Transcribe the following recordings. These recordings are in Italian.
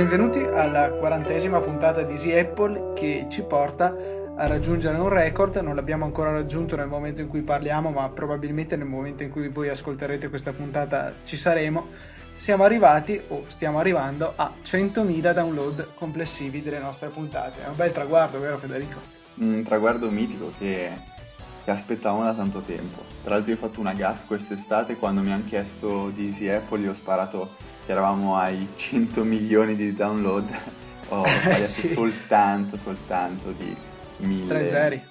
benvenuti alla quarantesima puntata di Easy Apple che ci porta a raggiungere un record, non l'abbiamo ancora raggiunto nel momento in cui parliamo, ma probabilmente nel momento in cui voi ascolterete questa puntata ci saremo. Siamo arrivati o stiamo arrivando a 100.000 download complessivi delle nostre puntate. È un bel traguardo, vero Federico? Un traguardo mitico che, che aspettavamo da tanto tempo. Tra l'altro io ho fatto una gaff quest'estate quando mi hanno chiesto di Easy Apple, gli ho sparato che eravamo ai 100 milioni di download, ho sbagliato sì. soltanto, soltanto di mille. Tre zeri.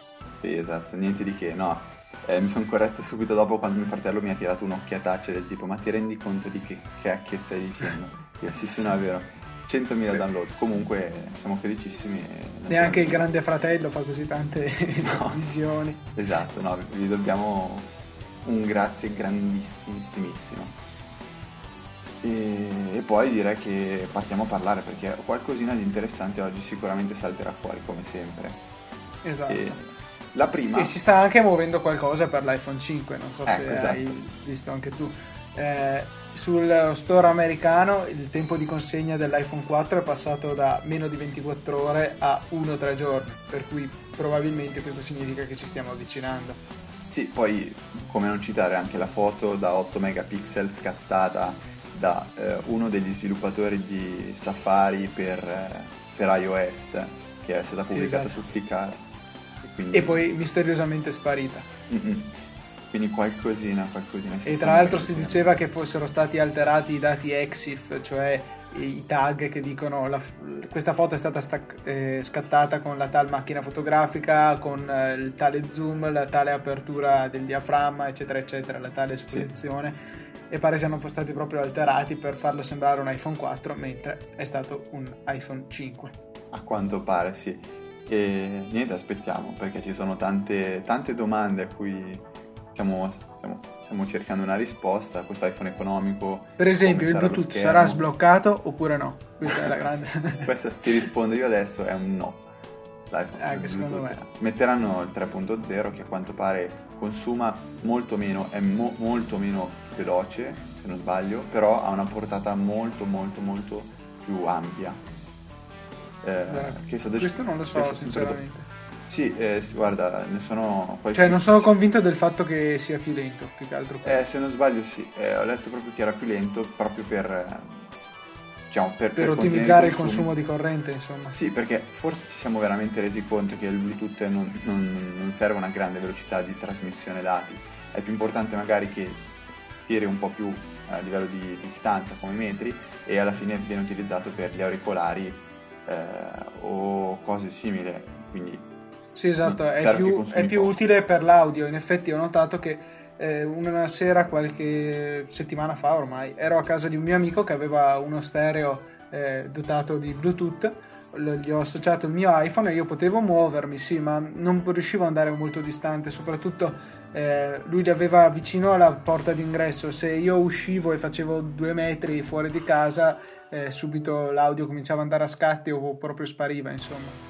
Sì, esatto, niente di che, no. Eh, mi sono corretto subito dopo quando mio fratello mi ha tirato un'occhiataccia del tipo ma ti rendi conto di che cacchio stai dicendo? Io sì sì no è vero 100.000 download comunque siamo felicissimi neanche il grande fratello fa così tante no. visioni esatto no vi dobbiamo un grazie grandissimissimo e, e, poi direi che partiamo a parlare perché qualcosina di interessante oggi sicuramente salterà fuori come sempre. Esatto. E la prima... E si sta anche muovendo qualcosa per l'iPhone 5, non so ecco, se esatto. hai visto anche tu. Eh, sul store americano il tempo di consegna dell'iPhone 4 è passato da meno di 24 ore a 1-3 giorni, per cui probabilmente questo significa che ci stiamo avvicinando. Sì, poi come non citare anche la foto da 8 megapixel scattata da eh, uno degli sviluppatori di Safari per, eh, per iOS che è stata pubblicata esatto. su Flickr. E, quindi... e, poi misteriosamente sparita. Mm-mm. Quindi qualcosina, qualcosina. E tra l'altro si diceva che fossero stati alterati i dati EXIF, cioè i tag che dicono la, questa foto è stata stac- eh, scattata con la tal macchina fotografica, con eh, il tale zoom, la tale apertura del diaframma, eccetera, eccetera, la tale esposizione. Sì e pare siano stati proprio alterati per farlo sembrare un iPhone 4 mentre è stato un iPhone 5. A quanto pare sì. E niente, aspettiamo perché ci sono tante, tante domande a cui stiamo, stiamo, stiamo, cercando una risposta. Questo iPhone economico. Per esempio, il Bluetooth sarà sbloccato oppure no? Questa è la grande. Questa ti rispondo io adesso è un no. L'iPhone, secondo me. Metteranno il 3.0 che a quanto pare consuma molto meno, è mo- molto meno veloce, se non sbaglio, però ha una portata molto molto molto più ampia. Eh, che è Questo non lo so, sinceramente. Sì, eh, guarda, ne sono... Cioè, sì, non sono sì. convinto del fatto che sia più lento, più che altro. Eh, se non sbaglio sì, eh, ho letto proprio che era più lento proprio per... Diciamo, per, per, per ottimizzare il consumo. di corrente, insomma. Sì, perché forse ci siamo veramente resi conto che il Bluetooth non, non, non serve una grande velocità di trasmissione dati. È più importante magari che tiri un po' più a livello di distanza come metri e alla fine viene utilizzato per gli auricolari eh, o cose simili. Quindi sì, esatto, è più, è più utile per l'audio. In effetti ho notato che eh, una sera, qualche settimana fa ormai, ero a casa di un mio amico che aveva uno stereo eh, dotato di Bluetooth gli ho associato il mio iPhone e io potevo muovermi, sì, ma non riuscivo ad andare molto distante, soprattutto eh, lui li aveva vicino alla porta d'ingresso, se io uscivo e facevo due metri fuori di casa, eh, subito l'audio cominciava ad andare a scatti o proprio spariva, insomma.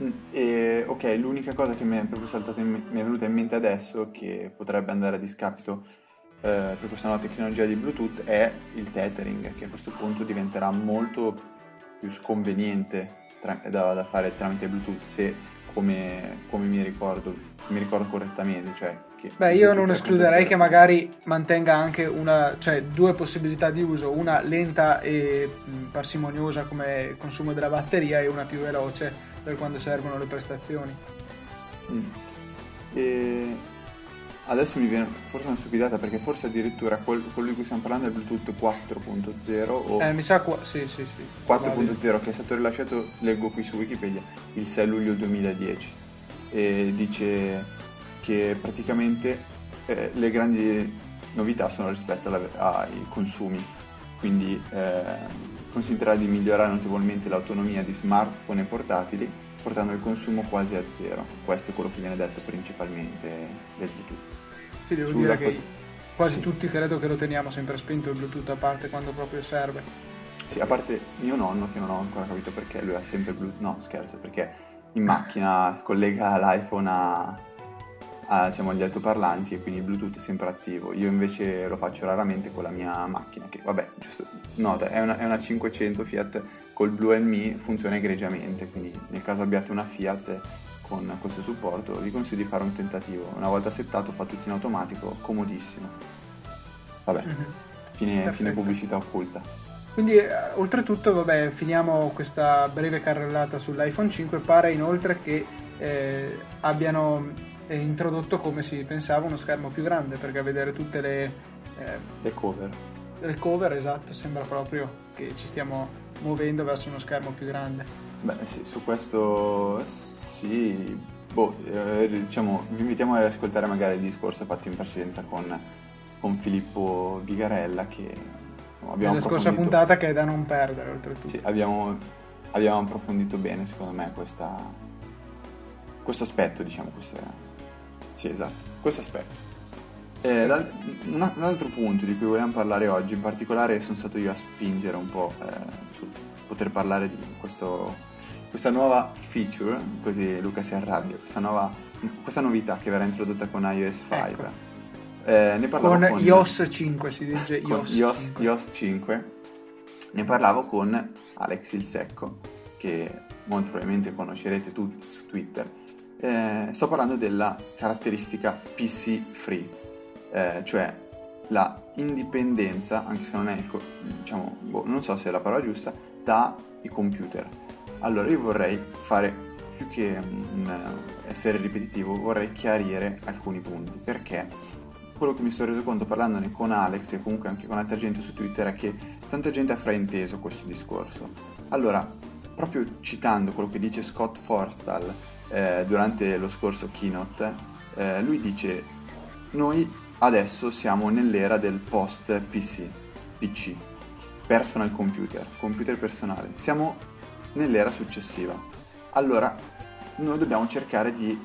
Mm, e, ok, l'unica cosa che mi è proprio saltata in, mi è venuta in mente adesso, che potrebbe andare a discapito eh, per questa nuova tecnologia di Bluetooth, è il tethering, che a questo punto diventerà molto più sconveniente tra, da, da, fare tramite Bluetooth se, come, come mi ricordo, mi ricordo correttamente. Cioè Beh, io non escluderei che magari mantenga anche una, cioè, due possibilità di uso, una lenta e parsimoniosa come consumo della batteria e una più veloce per quando servono le prestazioni. Mm. E adesso mi viene forse una stupidata perché forse addirittura quello di cui stiamo parlando è il Bluetooth 4.0 o eh, mi sa qua, sì, sì, sì. 4.0 che è stato rilasciato, leggo qui su Wikipedia, il 6 luglio 2010 e dice che praticamente eh, le grandi novità sono rispetto alla, ai consumi, quindi eh, consentirà di migliorare notevolmente l'autonomia di smartphone e portatili, portando il consumo quasi a zero. Questo è quello che viene detto principalmente del Bluetooth. Sì, devo Sulla dire che quasi sì. tutti credo che lo teniamo sempre spento il Bluetooth, a parte quando proprio serve. Sì, a parte mio nonno che non ho ancora capito perché lui ha sempre Bluetooth, no scherzo, perché in macchina collega l'iPhone a, a, diciamo, agli altoparlanti e quindi il Bluetooth è sempre attivo. Io invece lo faccio raramente con la mia macchina, che vabbè, giusto, nota, è una, è una 500 Fiat col Blue Me, funziona egregiamente, quindi nel caso abbiate una Fiat con questo supporto vi consiglio di fare un tentativo. Una volta settato fa tutto in automatico, comodissimo. Vabbè, mm-hmm. fine, fine pubblicità occulta. Quindi, eh, oltretutto, vabbè, finiamo questa breve carrellata sull'iPhone 5. Pare inoltre che eh, abbiano eh, introdotto, come si pensava, uno schermo più grande perché a vedere tutte le, eh, le cover. Le cover, esatto, sembra proprio che ci stiamo muovendo verso uno schermo più grande. Beh, sì, su questo sì, boh, eh, diciamo, vi invitiamo ad ascoltare magari il discorso fatto in precedenza con, con Filippo Bigarella che abbiamo Nella scorsa puntata che è da non perdere oltretutto. Sì, abbiamo, abbiamo approfondito bene secondo me questa, questo aspetto, diciamo, questa, sì esatto, questo aspetto. Eh, un, altro punto di cui vogliamo parlare oggi, in particolare sono stato io a spingere un po' eh, sul poter parlare di questo, questa nuova feature, così Luca si arrabbia, questa, nuova, questa novità che verrà introdotta con iOS 5. Ecco eh, ne parlavo con, con iOS 5 si dice iOS, iOS, 5. iOS 5 ne parlavo con Alex il Secco che molto probabilmente conoscerete tutti su Twitter eh, sto parlando della caratteristica PC free eh, cioè la indipendenza anche se non è il, diciamo boh, non so se è la parola giusta dai computer. Allora io vorrei fare più che un, essere ripetitivo vorrei chiarire alcuni punti. Perché? Quello che mi sono reso conto parlandone con Alex e comunque anche con altra gente su Twitter è che tanta gente ha frainteso questo discorso. Allora, proprio citando quello che dice Scott Forstall eh, durante lo scorso keynote, eh, lui dice noi adesso siamo nell'era del post PC, PC, personal computer, computer personale. Siamo nell'era successiva. Allora, noi dobbiamo cercare di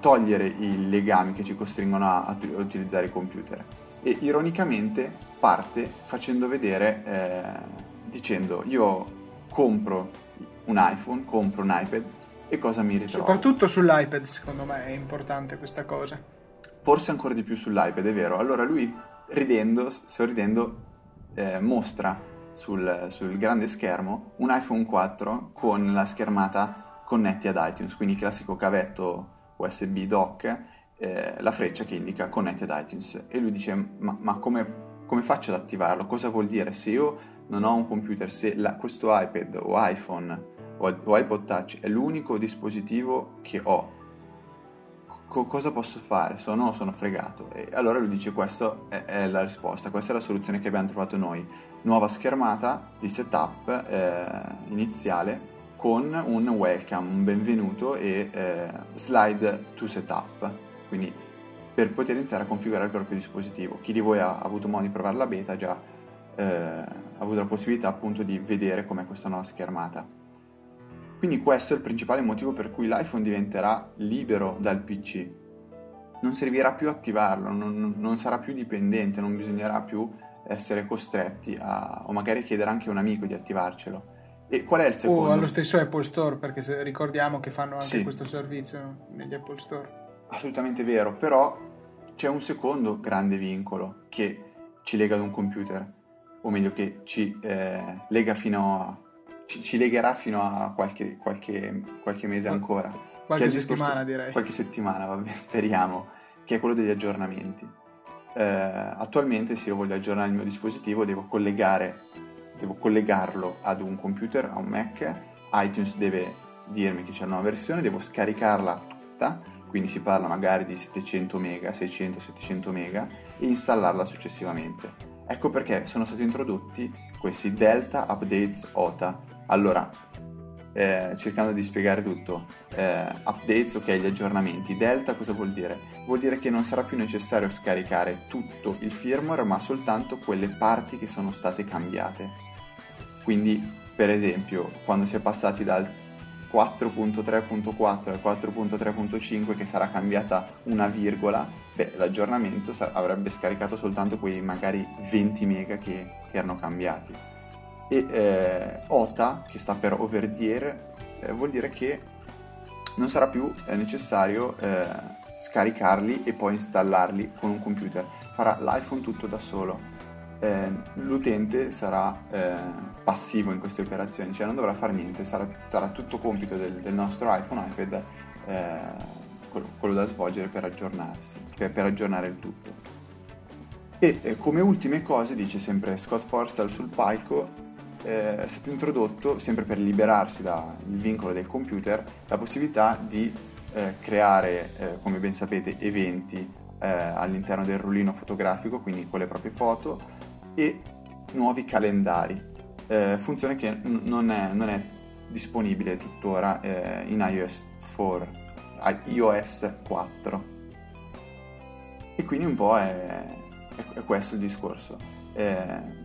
togliere i legami che ci costringono a, a, utilizzare i computer. E ironicamente parte facendo vedere, eh, dicendo io compro un iPhone, compro un iPad e cosa mi ritrovo. Soprattutto sull'iPad secondo me è importante questa cosa. Forse ancora di più sull'iPad, è vero. Allora lui ridendo, sorridendo, eh, mostra sul, sul grande schermo un iPhone 4 con la schermata connetti ad iTunes, quindi il classico cavetto USB dock eh, la freccia che indica Connected iTunes e lui dice ma, ma come, come, faccio ad attivarlo? Cosa vuol dire? Se io non ho un computer, se la, questo iPad o iPhone o, iPod Touch è l'unico dispositivo che ho, co- cosa posso fare? Sono, sono fregato. E allora lui dice questa è, è, la risposta, questa è la soluzione che abbiamo trovato noi. Nuova schermata di setup eh, iniziale con un welcome, un benvenuto e eh, slide to setup, quindi per poter iniziare a configurare il proprio dispositivo. Chi di voi ha avuto modo di provare la beta già eh, ha avuto la possibilità appunto di vedere com'è questa nuova schermata. Quindi questo è il principale motivo per cui l'iPhone diventerà libero dal PC. Non servirà più attivarlo, non, non sarà più dipendente, non bisognerà più essere costretti a, o magari chiedere anche a un amico di attivarcelo e qual è il secondo? O allo stesso Apple Store, perché se ricordiamo che fanno anche sì. questo servizio negli Apple Store. Assolutamente vero, però c'è un secondo grande vincolo che ci lega ad un computer, o meglio che ci eh, lega fino a... Ci, ci, legherà fino a qualche, qualche, qualche mese ancora. Qualche settimana discorso, direi. Qualche settimana, vabbè, speriamo, che è quello degli aggiornamenti. Eh, attualmente se io voglio aggiornare il mio dispositivo devo collegare devo collegarlo ad un computer, a un Mac, iTunes deve dirmi che c'è una nuova versione, devo scaricarla tutta, quindi si parla magari di 700 mega, 600, 700 mega e installarla successivamente. Ecco perché sono stati introdotti questi Delta Updates OTA. Allora, eh, cercando di spiegare tutto, eh, updates, ok, gli aggiornamenti. Delta cosa vuol dire? Vuol dire che non sarà più necessario scaricare tutto il firmware, ma soltanto quelle parti che sono state cambiate. Quindi, per esempio, quando si è passati dal 4.3.4 al 4.3.5 che sarà cambiata una virgola, beh, l'aggiornamento avrebbe scaricato soltanto quei magari 20 mega che, che erano cambiati. E eh, OTA, che sta per over the air, eh, vuol dire che non sarà più eh, necessario eh, scaricarli e poi installarli con un computer. Farà l'iPhone tutto da solo. Eh, l'utente sarà passivo in queste operazioni, cioè non dovrà fare niente, sarà, sarà tutto compito del, del, nostro iPhone, iPad, quello, quello, da svolgere per aggiornarsi, per, per aggiornare il tutto. E eh, come ultime cose, dice sempre Scott Forstall sul palco, eh, è stato introdotto, sempre per liberarsi dal vincolo del computer, la possibilità di eh, creare, eh, come ben sapete, eventi eh, all'interno del rullino fotografico, quindi con le proprie foto, e nuovi calendari. Eh, funzione che n- non, è, non, è, disponibile tuttora eh, in iOS 4, iOS 4. E quindi un po' è, è, questo il discorso. Eh,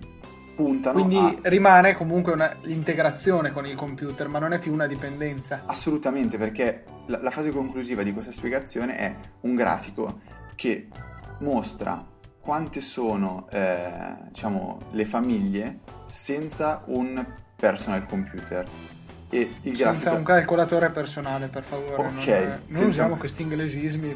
puntano Quindi a... rimane comunque una, l'integrazione con il computer, ma non è più una dipendenza. Assolutamente, perché la, la fase conclusiva di questa spiegazione è un grafico che mostra quante sono eh, diciamo, le famiglie senza un personal computer. E il senza grafico... un calcolatore personale, per favore. Ok. Non, è... non usiamo questi inglesismi.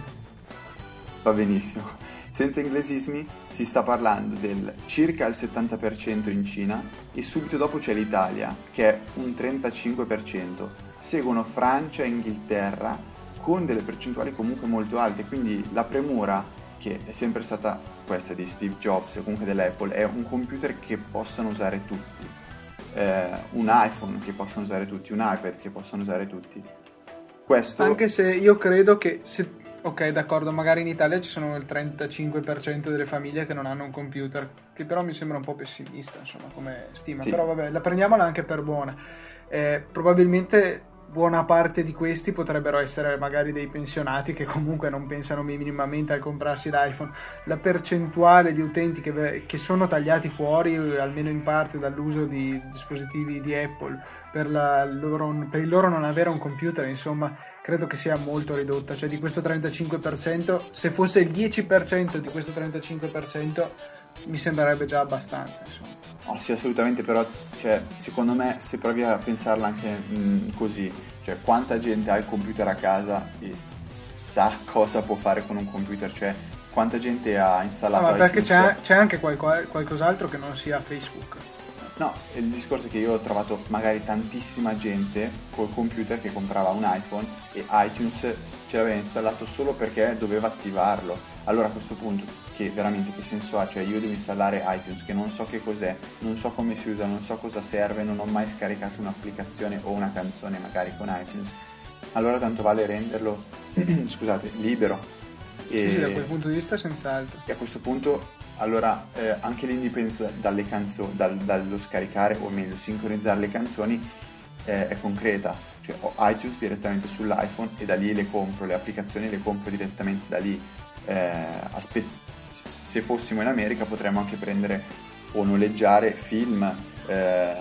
Va benissimo. Senza inglesismi si sta parlando del circa il 70% in Cina e subito dopo c'è l'Italia che è un 35%. Seguono Francia e Inghilterra con delle percentuali comunque molto alte, quindi la premura che è sempre stata questa di Steve Jobs o comunque dell'Apple è un computer che possano usare tutti, eh, un iPhone che possano usare tutti, un iPad che possano usare tutti. Questo... Anche se io credo che se Ok, d'accordo, magari in Italia ci sono il 35% delle famiglie che non hanno un computer, che però mi sembra un po' pessimista, insomma, come stima. Sì. Però vabbè, la prendiamola anche per buona. Eh, probabilmente buona parte di questi potrebbero essere magari dei pensionati che comunque non pensano minimamente al comprarsi l'iPhone. La percentuale di utenti che, che sono tagliati fuori, almeno in parte, dall'uso di dispositivi di Apple per, loro, per il loro non avere un computer, insomma, credo che sia molto ridotta. Cioè di questo 35%, se fosse il 10% di questo 35%, mi sembrerebbe già abbastanza. Insomma. Oh, sì, assolutamente, però cioè, secondo me se provi a pensarla anche mh, mm, così, cioè quanta gente ha il computer a casa e sa cosa può fare con un computer, cioè quanta gente ha installato... Ah, ma perché c'è, c'è, anche qualco, qualcos'altro che non sia Facebook. No, il discorso è che io ho trovato magari tantissima gente col computer che comprava un iPhone e iTunes ce l'aveva installato solo perché doveva attivarlo. Allora a questo punto, che veramente che senso ha? Cioè io devo installare iTunes che non so che cos'è, non so come si usa, non so cosa serve, non ho mai scaricato un'applicazione o una canzone magari con iTunes. Allora tanto vale renderlo, scusate, libero. E... Sì, sì, da quel punto di vista senz'altro. E a questo punto allora, eh, anche l'indipendenza dalle canzoni, dal, dallo scaricare, o meglio, sincronizzare le canzoni eh, è concreta. Cioè, ho iTunes direttamente sull'iPhone e da lì le compro, le applicazioni le compro direttamente da lì. Eh, aspe- se fossimo in America potremmo anche prendere o noleggiare film, eh,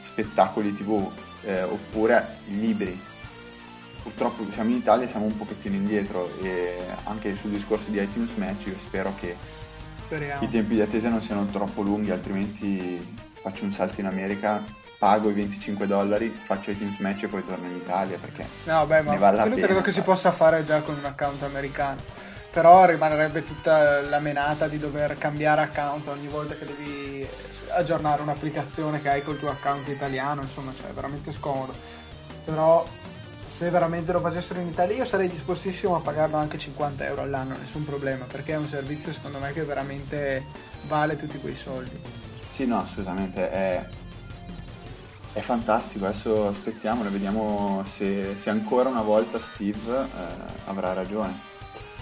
spettacoli tv eh, oppure libri. Purtroppo siamo in Italia e siamo un pochettino indietro e anche sul discorso di iTunes Match io spero che Speriamo. i tempi di attesa non siano troppo lunghi, altrimenti faccio un salto in America, pago i 25 dollari, faccio i team match e poi torno in Italia perché no, beh, ma ne vale la pena. credo che si possa fare già con un account americano. Però rimarrebbe tutta la menata di dover cambiare account ogni volta che devi aggiornare un'applicazione che hai col tuo account italiano, insomma, cioè è veramente scomodo. Però se veramente lo facessero in Italia io sarei dispostissimo a pagarlo anche 50 euro all'anno, nessun problema, perché è un servizio secondo me che veramente vale tutti quei soldi. Sì, no, assolutamente, è, è fantastico, adesso aspettiamo e vediamo se, se, ancora una volta Steve eh, avrà ragione.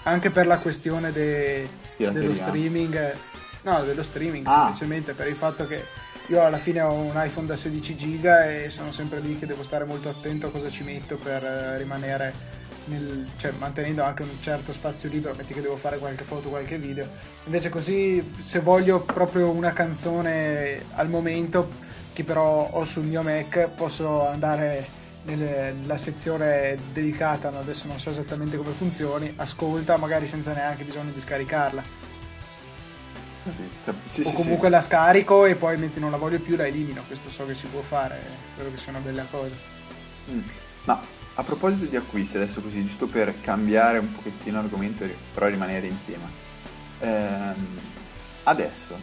Anche per la questione de, dello streaming, no, dello streaming, ah. semplicemente per il fatto che io alla fine ho un iPhone da 16 giga e sono sempre lì che devo stare molto attento a cosa ci metto per eh, rimanere nel, cioè, mantenendo anche un certo spazio libero, metti che devo fare qualche foto, qualche video. Invece così se voglio proprio una canzone al momento che però ho sul mio Mac posso andare nella sezione dedicata, adesso non so esattamente come funzioni, ascolta magari senza neanche bisogno di scaricarla sì, o comunque sì. la scarico e poi mentre non la voglio più la elimino questo so che si può fare spero che sia una bella cosa mm. Ma a proposito di acquisti, adesso così, giusto per cambiare un pochettino argomento, però rimanere in tema. Ehm, adesso,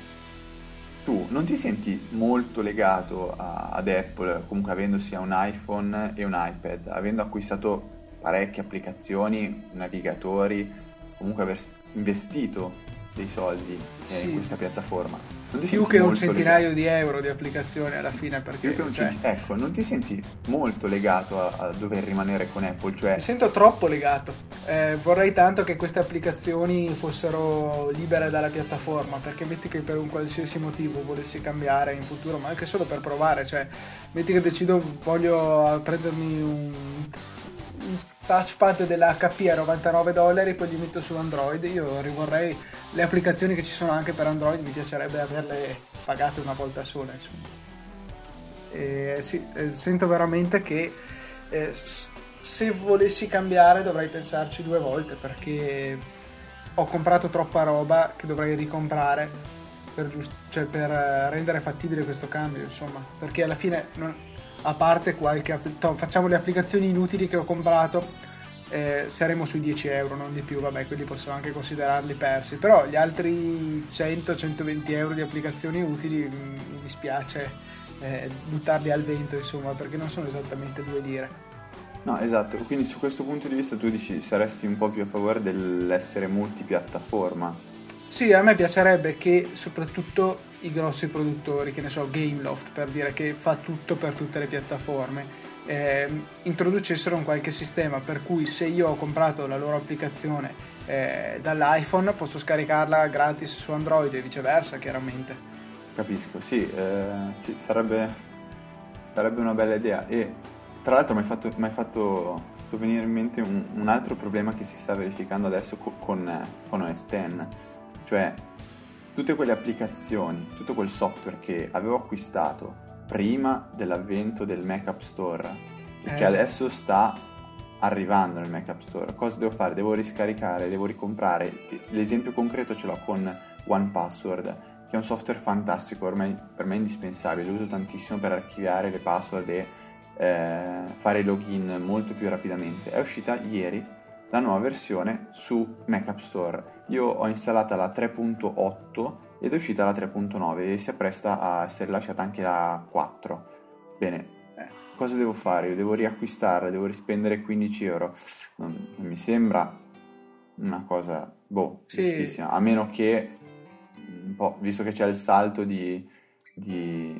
tu non ti senti molto legato a, ad Apple, comunque avendo sia un iPhone e un iPad, avendo acquistato parecchie applicazioni, navigatori, comunque aver investito dei soldi eh, sì. in questa piattaforma. Più che un centinaio legato. di euro di applicazioni alla fine perché cioè... cent... ecco non ti senti molto legato a, a, dover rimanere con Apple cioè... mi sento troppo legato eh, vorrei tanto che queste applicazioni fossero libere dalla piattaforma perché metti che per un qualsiasi motivo volessi cambiare in futuro ma anche solo per provare cioè metti che decido voglio prendermi un touchpad dell'HP a 99 dollari poi li metto su Android. Io rivorrei le applicazioni che ci sono anche per Android mi piacerebbe averle pagate una volta sola insomma. E, sì, eh, sento veramente che eh, se volessi cambiare dovrei pensarci due volte perché ho comprato troppa roba che dovrei ricomprare per, giust- cioè per rendere fattibile questo cambio insomma. Perché alla fine non, a parte qualche facciamo le applicazioni inutili che ho comprato eh, saremo sui 10 euro non di più vabbè quelli posso anche considerarli persi. Però gli altri 100-120 euro di applicazioni utili mm, mi dispiace eh, buttarli al vento insomma perché non sono esattamente due lire. No, esatto, quindi su questo punto di vista tu dici saresti un po' più a favore dell'essere multipiattaforma. Sì, a me piacerebbe che soprattutto i grossi produttori, che ne so, Gameloft per dire che fa tutto per tutte le piattaforme, eh, introducessero un qualche sistema per cui se io ho comprato la loro applicazione eh, dall'iPhone posso scaricarla gratis su Android e viceversa chiaramente. Capisco, sì, eh, sì sarebbe, sarebbe, una bella idea e tra l'altro mi hai fatto, fatto venire in mente un, un, altro problema che si sta verificando adesso con, con, con OS X, cioè tutte quelle applicazioni, tutto quel software che avevo acquistato prima dell'avvento del Mac App Store, che eh. adesso sta arrivando nel Mac App Store. Cosa devo fare? Devo riscaricare, devo ricomprare. L'esempio concreto ce l'ho con One Password, che è un software fantastico, ormai per me è indispensabile, lo uso tantissimo per archiviare le password e eh, fare il login molto più rapidamente. È uscita ieri la nuova versione su Mac App Store. Io ho installata la 3.8 ed è uscita la 3.9 e si appresta a essere lasciata anche la 4. Bene, eh, cosa devo fare? Io devo riacquistarla, devo rispendere 15 euro. Non, non mi sembra una cosa, boh, sì. giustissima. A meno che, un po', visto che c'è il salto di, di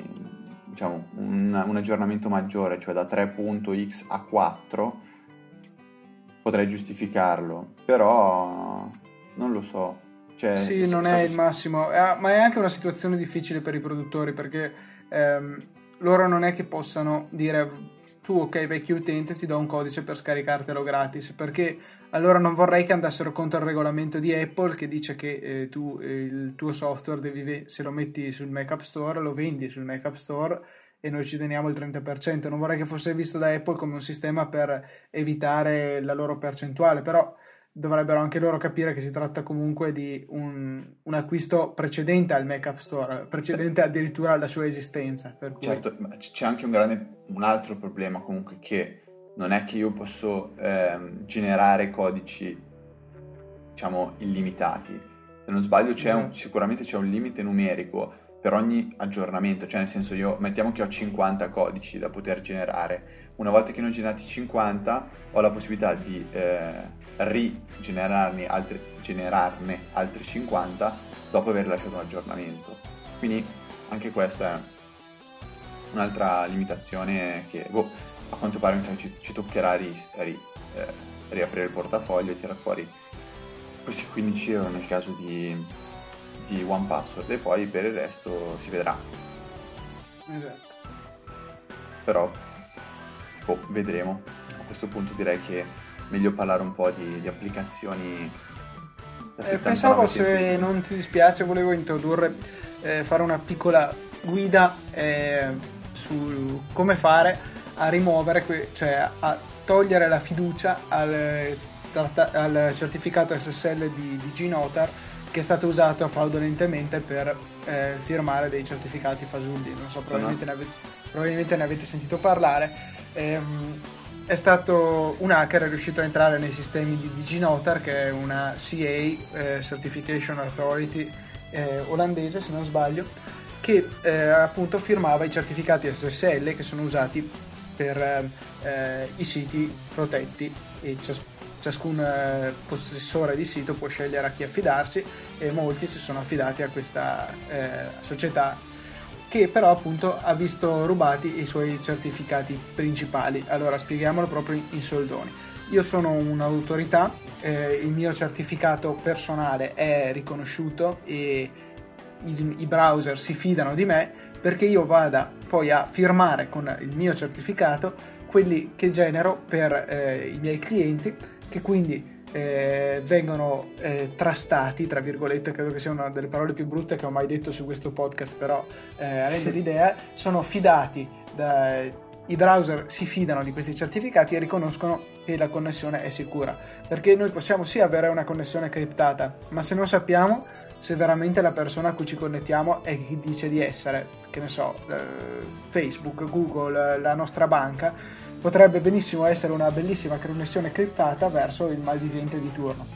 diciamo, un, un aggiornamento maggiore, cioè da 3.x a 4, potrei giustificarlo, però non lo so. Cioè, sì, non è il massimo, ma è anche una situazione difficile per i produttori perché ehm, loro non è che possano dire tu ok vecchio utente ti do un codice per scaricartelo gratis perché allora non vorrei che andassero contro il regolamento di Apple che dice che eh, tu eh, il tuo software devi, se lo metti sul Mac App Store lo vendi sul Mac App Store e noi ci teniamo il 30%. Non vorrei che fosse visto da Apple come un sistema per evitare la loro percentuale, però dovrebbero anche loro capire che si tratta comunque di un, un acquisto precedente al Mac App Store, precedente addirittura alla sua esistenza. Cui... Certo, ma c'è anche un, grande, un altro problema comunque che non è che io posso ehm, generare codici diciamo illimitati. Se non sbaglio c'è un, sicuramente c'è un limite numerico per ogni aggiornamento, cioè nel senso io mettiamo che ho 50 codici da poter generare, una volta che ne ho generati 50 ho la possibilità di eh, rigenerarne altri, generarne altri 50 dopo aver lasciato un aggiornamento. Quindi anche questa è un'altra limitazione che boh, a quanto pare ci, ci toccherà ri, ri, eh, riaprire il portafoglio e tirare fuori questi 15 euro nel caso di di One Password e poi per il resto si vedrà. Esatto. Però, boh, vedremo. A questo punto direi che meglio parlare un po' di, di applicazioni. Eh, pensavo se non ti dispiace, volevo introdurre, eh, fare una piccola guida eh, su come fare a rimuovere, cioè a togliere la fiducia al, al certificato SSL di, di Gnotar che è stato usato fraudolentemente per eh, firmare dei certificati fasulli. Non so, probabilmente, ne avete, probabilmente ne avete, sentito parlare. Ehm, è stato un hacker è riuscito a entrare nei sistemi di DigiNotar che è una CA eh, Certification Authority eh, olandese se non sbaglio che eh, appunto firmava i certificati SSL che sono usati per eh, i siti protetti e cias- ciascun eh, possessore di sito può scegliere a chi affidarsi e molti si sono affidati a questa eh, società che però appunto ha visto rubati i suoi certificati principali. Allora spieghiamolo proprio in soldoni. Io sono un'autorità, eh, il mio certificato personale è riconosciuto e i, i browser si fidano di me perché io vada poi a firmare con il mio certificato quelli che genero per eh, i miei clienti che quindi eh, vengono eh, trastati, tra virgolette, credo che sia una delle parole più brutte che ho mai detto su questo podcast, però eh, rende l'idea, sono fidati da, i browser si fidano di questi certificati e riconoscono che la connessione è sicura. Perché noi possiamo sì avere una connessione criptata, ma se non sappiamo se veramente la persona a cui ci connettiamo è chi dice di essere, che ne so, eh, Facebook, Google, la nostra banca, potrebbe benissimo essere una bellissima connessione criptata verso il malvivente di turno.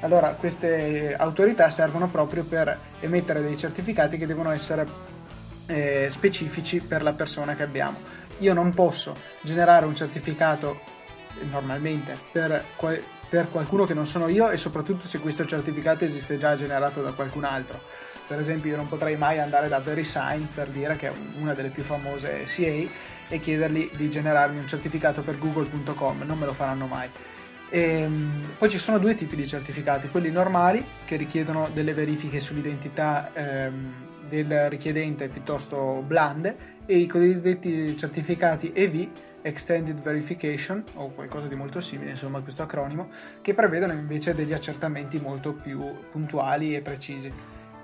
Allora queste autorità servono proprio per emettere dei certificati che devono essere eh, specifici per la persona che abbiamo. Io non posso generare un certificato normalmente per, per qualcuno che non sono io e soprattutto se questo certificato esiste già generato da qualcun altro. Per esempio io non potrei mai andare da VeriSign per dire che è una delle più famose CA e chiedergli di generarmi un certificato per google.com, non me lo faranno mai. E, ehm, poi ci sono due tipi di certificati, quelli normali che richiedono delle verifiche sull'identità ehm, del richiedente piuttosto blande e i cosiddetti certificati EV, Extended Verification o qualcosa di molto simile, insomma questo acronimo, che prevedono invece degli accertamenti molto più puntuali e precisi.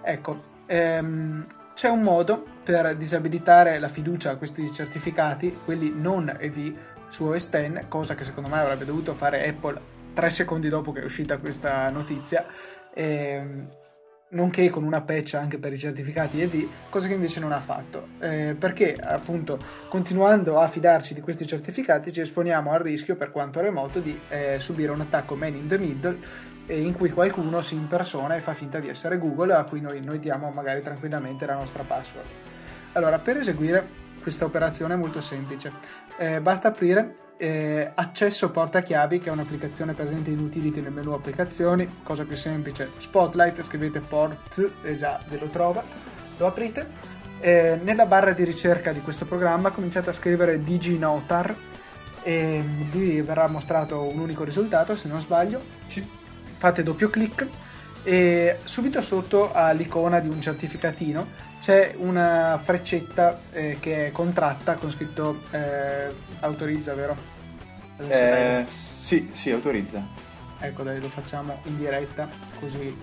Ecco, ehm, c'è un modo per disabilitare la fiducia a questi certificati, quelli non EV su OS X, cosa che secondo me avrebbe dovuto fare Apple tre secondi dopo che è uscita questa notizia, ehm, nonché con una patch anche per i certificati EV, cosa che invece non ha fatto, eh, perché appunto continuando a fidarci di questi certificati ci esponiamo al rischio, per quanto remoto, di eh, subire un attacco man in the middle in cui qualcuno si impersona e fa finta di essere Google a cui noi, noi diamo magari tranquillamente la nostra password. Allora, per eseguire questa operazione è molto semplice, eh, basta aprire eh, accesso portachiavi che è un'applicazione presente in utility nel menu applicazioni cosa più semplice spotlight scrivete port e già ve lo trova lo aprite eh, nella barra di ricerca di questo programma cominciate a scrivere diginotar e vi verrà mostrato un unico risultato se non sbaglio fate doppio clic e subito sotto all'icona di un certificatino c'è una freccetta eh, che è contratta con scritto eh, autorizza, vero? Eh, sì, sì, autorizza. Ecco, dai, lo facciamo in diretta così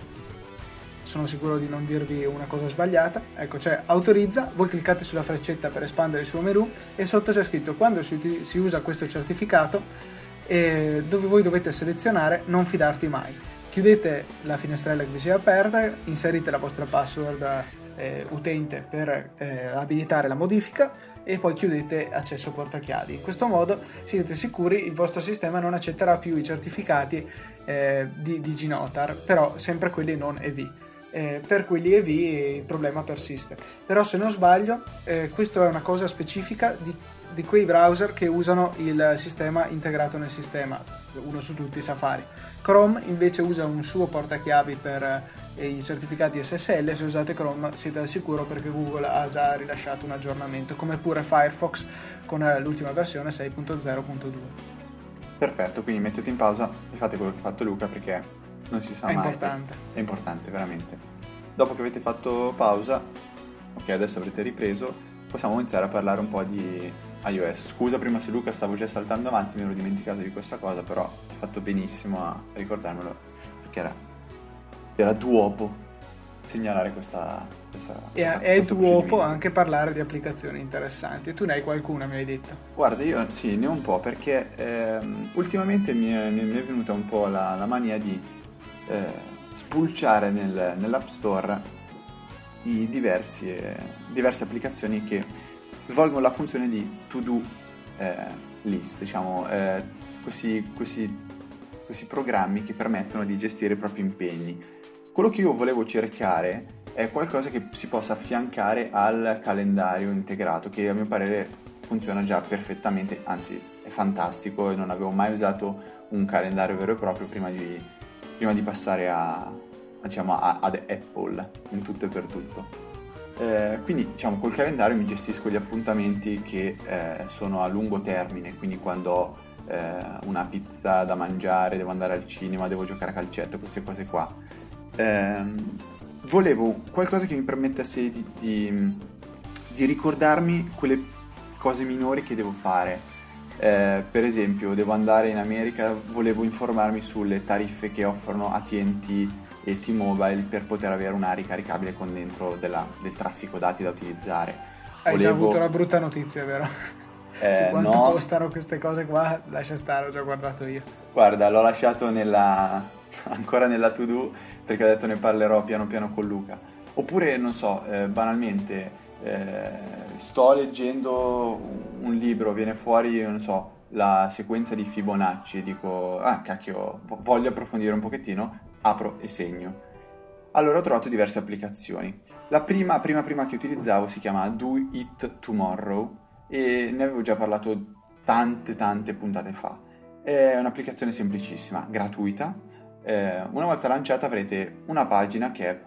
sono sicuro di non dirvi una cosa sbagliata. Ecco, c'è autorizza, voi cliccate sulla freccetta per espandere il suo menu e sotto c'è scritto quando si, si usa questo certificato e dove voi dovete selezionare non fidarti mai. Chiudete la finestrella che vi si è aperta, inserite la vostra password eh, utente per eh, abilitare la modifica e poi chiudete accesso portachiavi. In questo modo siete sicuri il vostro sistema non accetterà più i certificati eh, di, di Gnotar, però sempre quelli non EV. Eh, per quelli EV il problema persiste. Però se non sbaglio, eh, questa è una cosa specifica di di quei browser che usano il sistema integrato nel sistema, uno su tutti Safari. Chrome invece usa un suo portachiavi per eh, i certificati SSL, se usate Chrome siete al sicuro perché Google ha già rilasciato un aggiornamento, come pure Firefox con eh, l'ultima versione 6.0.2. Perfetto, quindi mettete in pausa e fate quello che ha fatto Luca perché non si sa è mai. È importante. È importante, veramente. Dopo che avete fatto pausa, ok, adesso avrete ripreso, possiamo iniziare a parlare un po' di iOS. Scusa prima se Luca stavo già saltando avanti, mi ero dimenticato di questa cosa, però ho fatto benissimo a ricordarmelo perché era, era duopo segnalare questa, questa, questa è duopo anche parlare di applicazioni interessanti. Tu ne hai qualcuna, mi hai detto? Guarda, io sì, ne ho un po' perché ehm, ultimamente mi è, mi è, venuta un po' la, la mania di eh, spulciare nel, nell'App Store i diversi, eh, diverse applicazioni che svolgono la funzione di to do eh, list, diciamo, eh, questi, questi, questi programmi che permettono di gestire i propri impegni. Quello che io volevo cercare è qualcosa che si possa affiancare al calendario integrato, che a mio parere funziona già perfettamente, anzi è fantastico e non avevo mai usato un calendario vero e proprio prima di, prima di passare a, diciamo, a, ad Apple in tutto e per tutto. Eh, quindi diciamo col calendario mi gestisco gli appuntamenti che eh, sono a lungo termine, quindi quando ho eh, una pizza da mangiare, devo andare al cinema, devo giocare a calcetto, queste cose qua. Ehm, volevo qualcosa che mi permettesse di, di, di, ricordarmi quelle cose minori che devo fare. Eh, per esempio, devo andare in America, volevo informarmi sulle tariffe che offrono ATT e T-Mobile per poter avere un'area ricaricabile con dentro della, del traffico dati da utilizzare. Hai Volevo... già avuto la brutta notizia, vero? Eh, Su quanto no. costano queste cose qua, lascia stare, ho già guardato io. Guarda, l'ho lasciato nella... ancora nella to-do perché ho detto ne parlerò piano piano con Luca. Oppure, non so, eh, banalmente, eh, sto leggendo un libro, viene fuori, non so, la sequenza di Fibonacci e dico, ah cacchio, voglio approfondire un pochettino, apro e segno. Allora ho trovato diverse applicazioni. La prima, prima, prima che utilizzavo si chiama Do It Tomorrow e ne avevo già parlato tante, tante puntate fa. È un'applicazione semplicissima, gratuita. Eh, una volta lanciata avrete una pagina che è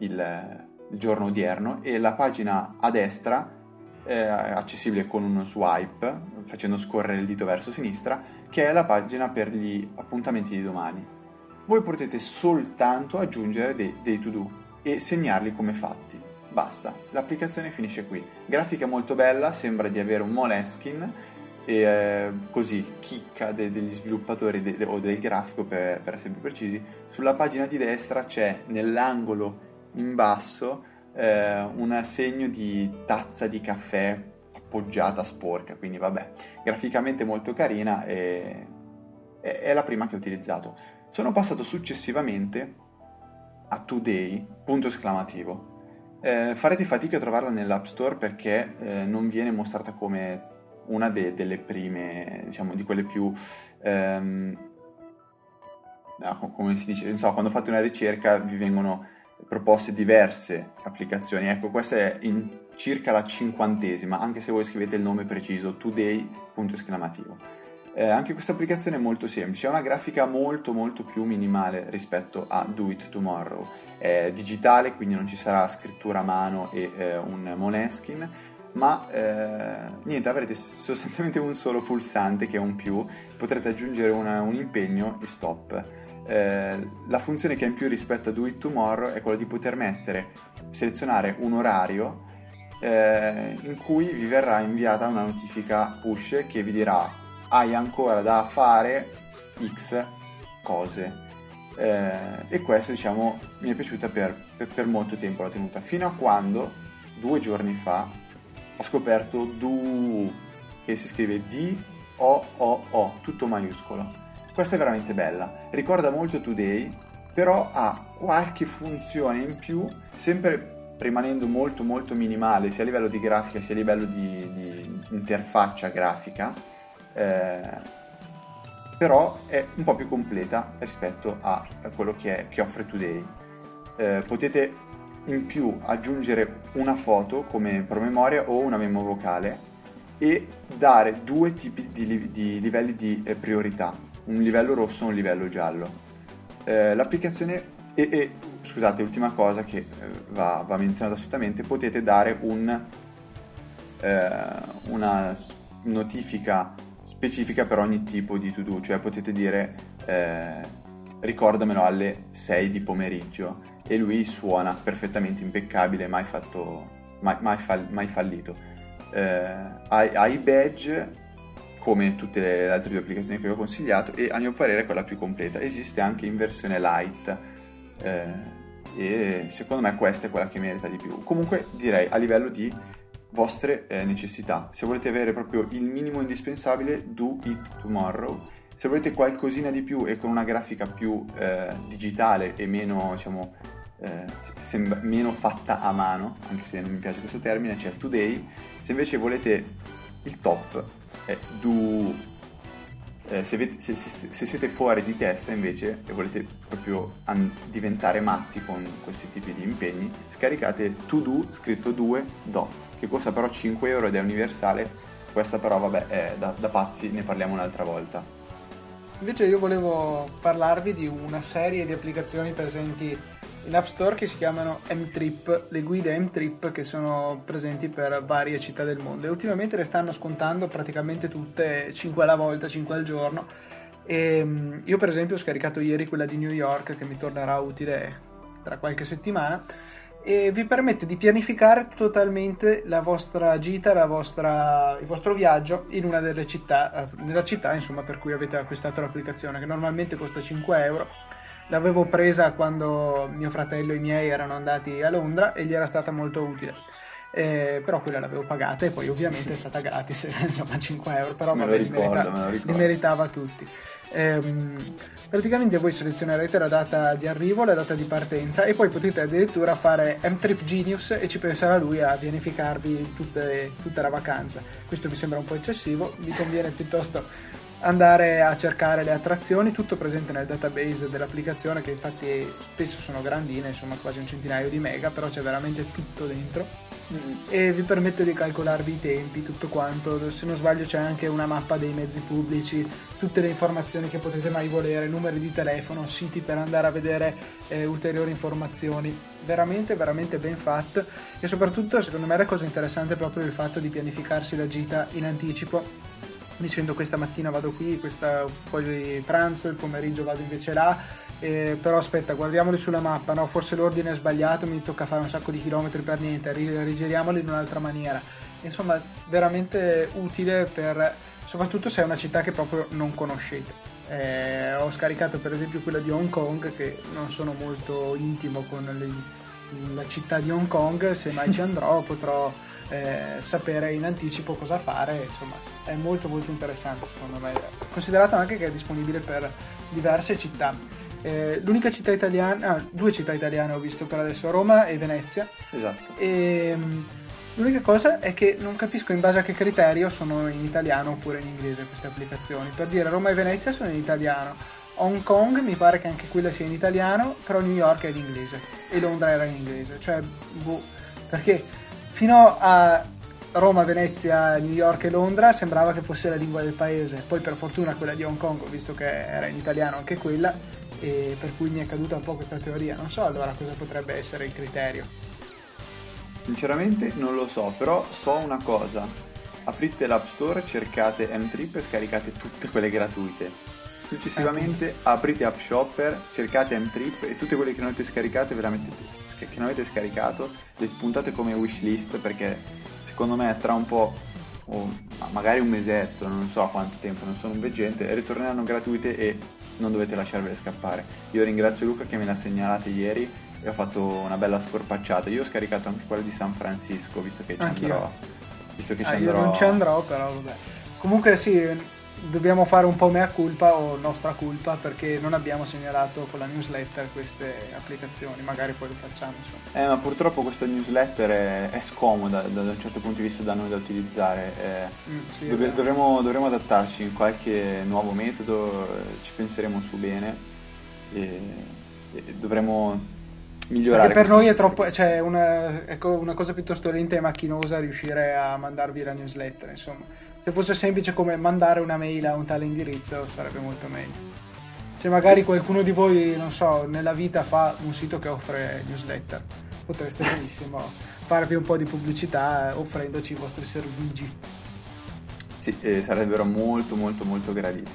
il, il giorno odierno e la pagina a destra è accessibile con uno swipe, facendo scorrere il dito verso sinistra, che è la pagina per gli appuntamenti di domani voi potete soltanto aggiungere dei, dei to-do e segnarli come fatti. Basta, l'applicazione finisce qui. Grafica molto bella, sembra di avere un Moleskin e eh, così chicca de- degli sviluppatori de- de- o del grafico per, per, essere più precisi. Sulla pagina di destra c'è nell'angolo in basso eh, un segno di tazza di caffè appoggiata sporca, quindi vabbè, graficamente molto carina e è la prima che ho utilizzato. Sono passato successivamente a Today, punto esclamativo. Eh, farete fatica a trovarla nell'App Store perché eh, non viene mostrata come una de- delle prime, diciamo, di quelle più... Ehm, come si dice, so, quando fate una ricerca vi vengono proposte diverse applicazioni. Ecco, questa è in circa la cinquantesima, anche se voi scrivete il nome preciso, today, punto esclamativo. Eh, anche questa applicazione è molto semplice, ha una grafica molto molto più minimale rispetto a Do It Tomorrow. È digitale, quindi non ci sarà scrittura a mano e eh, un Moneskin, ma eh, niente, avrete sostanzialmente un solo pulsante che è un più, potrete aggiungere una, un impegno e stop. Eh, la funzione che ha in più rispetto a Do It Tomorrow è quella di poter mettere, selezionare un orario eh, in cui vi verrà inviata una notifica push che vi dirà hai ancora da fare X cose. Eh, e questo diciamo mi è piaciuta per, per, per, molto tempo la tenuta, fino a quando due giorni fa ho scoperto Du, che si scrive D-O-O-O, tutto maiuscolo. Questa è veramente bella, ricorda molto Today, però ha qualche funzione in più, sempre rimanendo molto molto minimale sia a livello di grafica sia a livello di, di interfaccia grafica eh, però è un po' più completa rispetto a, quello che, è, che offre Today. Eh, potete in più aggiungere una foto come promemoria o una memo vocale e dare due tipi di, di livelli di eh, priorità, un livello rosso e un livello giallo. Eh, l'applicazione e, e, scusate, ultima cosa che eh, va, va, menzionata assolutamente, potete dare un, eh, una notifica specifica per ogni tipo di to-do, cioè potete dire eh, ricordamelo alle 6 di pomeriggio e lui suona perfettamente impeccabile, mai, fatto, mai, mai, fall, mai fallito. Eh, badge come tutte le altre due applicazioni che vi ho consigliato e a mio parere è quella più completa. Esiste anche in versione light eh, e secondo me questa è quella che merita di più. Comunque direi a livello di vostre eh, necessità. Se volete avere proprio il minimo indispensabile, do it tomorrow. Se volete qualcosina di più e con una grafica più eh, digitale e meno, diciamo, eh, sembra, meno fatta a mano, anche se non mi piace questo termine, c'è today. Se invece volete il top, è Do eh, se, avete, se, se, se, siete fuori di testa invece e volete proprio an- diventare matti con questi tipi di impegni, scaricate To Do scritto 2 Do, che costa però 5 euro ed è universale. Questa però vabbè è da, da pazzi, ne parliamo un'altra volta. Invece io volevo parlarvi di una serie di applicazioni presenti in App Store che si chiamano M-Trip, le guide M-Trip che sono presenti per varie città del mondo e ultimamente le stanno scontando praticamente tutte 5 alla volta, 5 al giorno e mm, io per esempio ho scaricato ieri quella di New York che mi tornerà utile tra qualche settimana e vi permette di pianificare totalmente la vostra gita, la vostra, il vostro viaggio in una delle città, nella città insomma per cui avete acquistato l'applicazione che normalmente costa 5 euro L'avevo presa quando mio fratello e i miei erano andati a Londra e gli era stata molto utile. Eh, però quella l'avevo pagata e poi ovviamente è stata gratis, insomma 5 euro, però me vabbè, ricordo, li, merita, li, meritava tutti. Eh, praticamente voi selezionerete la data di arrivo, la data di partenza e poi potete addirittura fare M-Trip Genius e ci penserà lui a pianificarvi tutte, tutta la vacanza. Questo mi sembra un po' eccessivo, vi conviene piuttosto andare a cercare le attrazioni, tutto presente nel database dell'applicazione che infatti spesso sono grandine, insomma quasi un centinaio di mega, però c'è veramente tutto dentro. Mm. e vi permette di calcolarvi i tempi, tutto quanto, se non sbaglio c'è anche una mappa dei mezzi pubblici, tutte le informazioni che potete mai volere, numeri di telefono, siti per andare a vedere eh, ulteriori informazioni, veramente veramente ben fatto e soprattutto secondo me la cosa interessante è proprio il fatto di pianificarsi la gita in anticipo dicendo questa mattina vado qui, questa, poi pranzo, il pomeriggio vado invece là, eh, però aspetta, guardiamoli sulla mappa, no, forse l'ordine è sbagliato, mi tocca fare un sacco di chilometri per niente, rigiriamoli in un'altra maniera. Insomma, veramente utile per, soprattutto se è una città che proprio non conoscete. Eh, ho scaricato per esempio quella di Hong Kong, che non sono molto intimo con le, la città di Hong Kong, se mai ci andrò potrò eh, sapere in anticipo cosa fare, insomma è molto molto interessante secondo me, considerato anche che è disponibile per diverse città. Eh, l'unica città italiana, ah, due città italiane ho visto per adesso, Roma e Venezia. Esatto. E, ehm, l'unica cosa è che non capisco in base a che criterio sono in italiano oppure in inglese queste applicazioni. Per dire Roma e Venezia sono in italiano, Hong Kong mi pare che anche quella sia in italiano, però New York è in inglese e Londra era in inglese. Cioè, boh, perché fino a Roma, Venezia, New York e Londra sembrava che fosse la lingua del paese, poi per fortuna quella di Hong Kong visto che era in italiano anche quella e per cui mi è caduta un po' questa teoria, non so allora cosa potrebbe essere il criterio. Sinceramente non lo so, però so una cosa, aprite l'App Store, cercate M-Trip e scaricate tutte quelle gratuite. Successivamente aprite App Shopper, cercate M-Trip e tutte quelle che non avete scaricate ve mettete, che non avete scaricato le spuntate come wishlist perché secondo me tra un po' o magari un mesetto, non so quanto tempo, non sono un veggente, ritorneranno gratuite e non dovete lasciarvele scappare. Io ringrazio Luca che me l'ha segnalate ieri e ho fatto una bella scorpacciata. Io ho scaricato anche quella di San Francisco, visto che ci Anch'io. andrò. Visto che ah, ci andrò. Non ci andrò, però vabbè. Comunque sì, dobbiamo fare un po' mea culpa o nostra colpa perché non abbiamo segnalato con la newsletter queste applicazioni, magari poi lo facciamo. Insomma. Eh, ma purtroppo questa newsletter è, è scomoda da, da, un certo punto di vista da noi da utilizzare. Eh, mm, sì, dov- dovremo, dovremo, adattarci in qualche nuovo metodo, eh, ci penseremo su bene e, e dovremo migliorare. Perché per noi è troppo, cioè una, ecco, una cosa piuttosto lenta e macchinosa riuscire a mandarvi la newsletter, insomma se fosse semplice come mandare una mail a un tale indirizzo sarebbe molto meglio. Se magari sì. qualcuno di voi, non so, nella vita fa un sito che offre newsletter, potreste benissimo farvi un po' di pubblicità offrendoci i vostri servigi. Sì, eh, sarebbero molto molto molto graditi,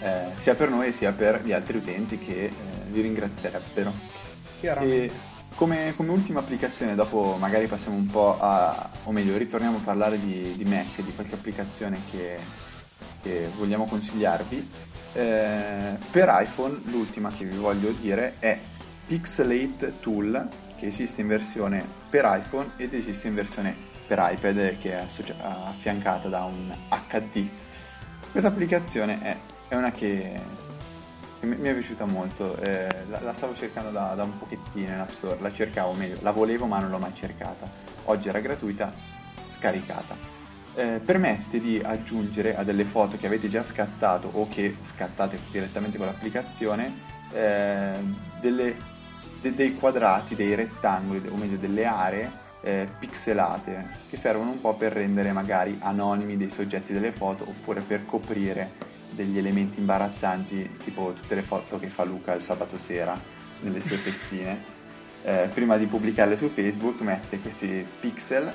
eh, sia per noi sia per gli altri utenti che eh, vi ringrazierebbero. Chiaramente. E come, come, ultima applicazione, dopo magari passiamo un po' a, o meglio, ritorniamo a parlare di, di Mac, di qualche applicazione che, che vogliamo consigliarvi. Eh, per iPhone l'ultima che vi voglio dire è Pixelate Tool, che esiste in versione per iPhone ed esiste in versione per iPad che è associ- affiancata da un HD. Questa applicazione è, è una che mi, mi è piaciuta molto, eh, la, la, stavo cercando da, da, un pochettino in App Store, la cercavo meglio, la volevo ma non l'ho mai cercata. Oggi era gratuita, scaricata. eh, permette di aggiungere a delle foto che avete già scattato o che scattate direttamente con l'applicazione eh, delle, de, dei quadrati, dei rettangoli, o meglio delle aree eh, pixelate che servono un po' per rendere magari anonimi dei soggetti delle foto oppure per coprire degli elementi imbarazzanti tipo tutte le foto che fa Luca il sabato sera nelle sue festine. Eh, prima di pubblicarle su Facebook mette questi pixel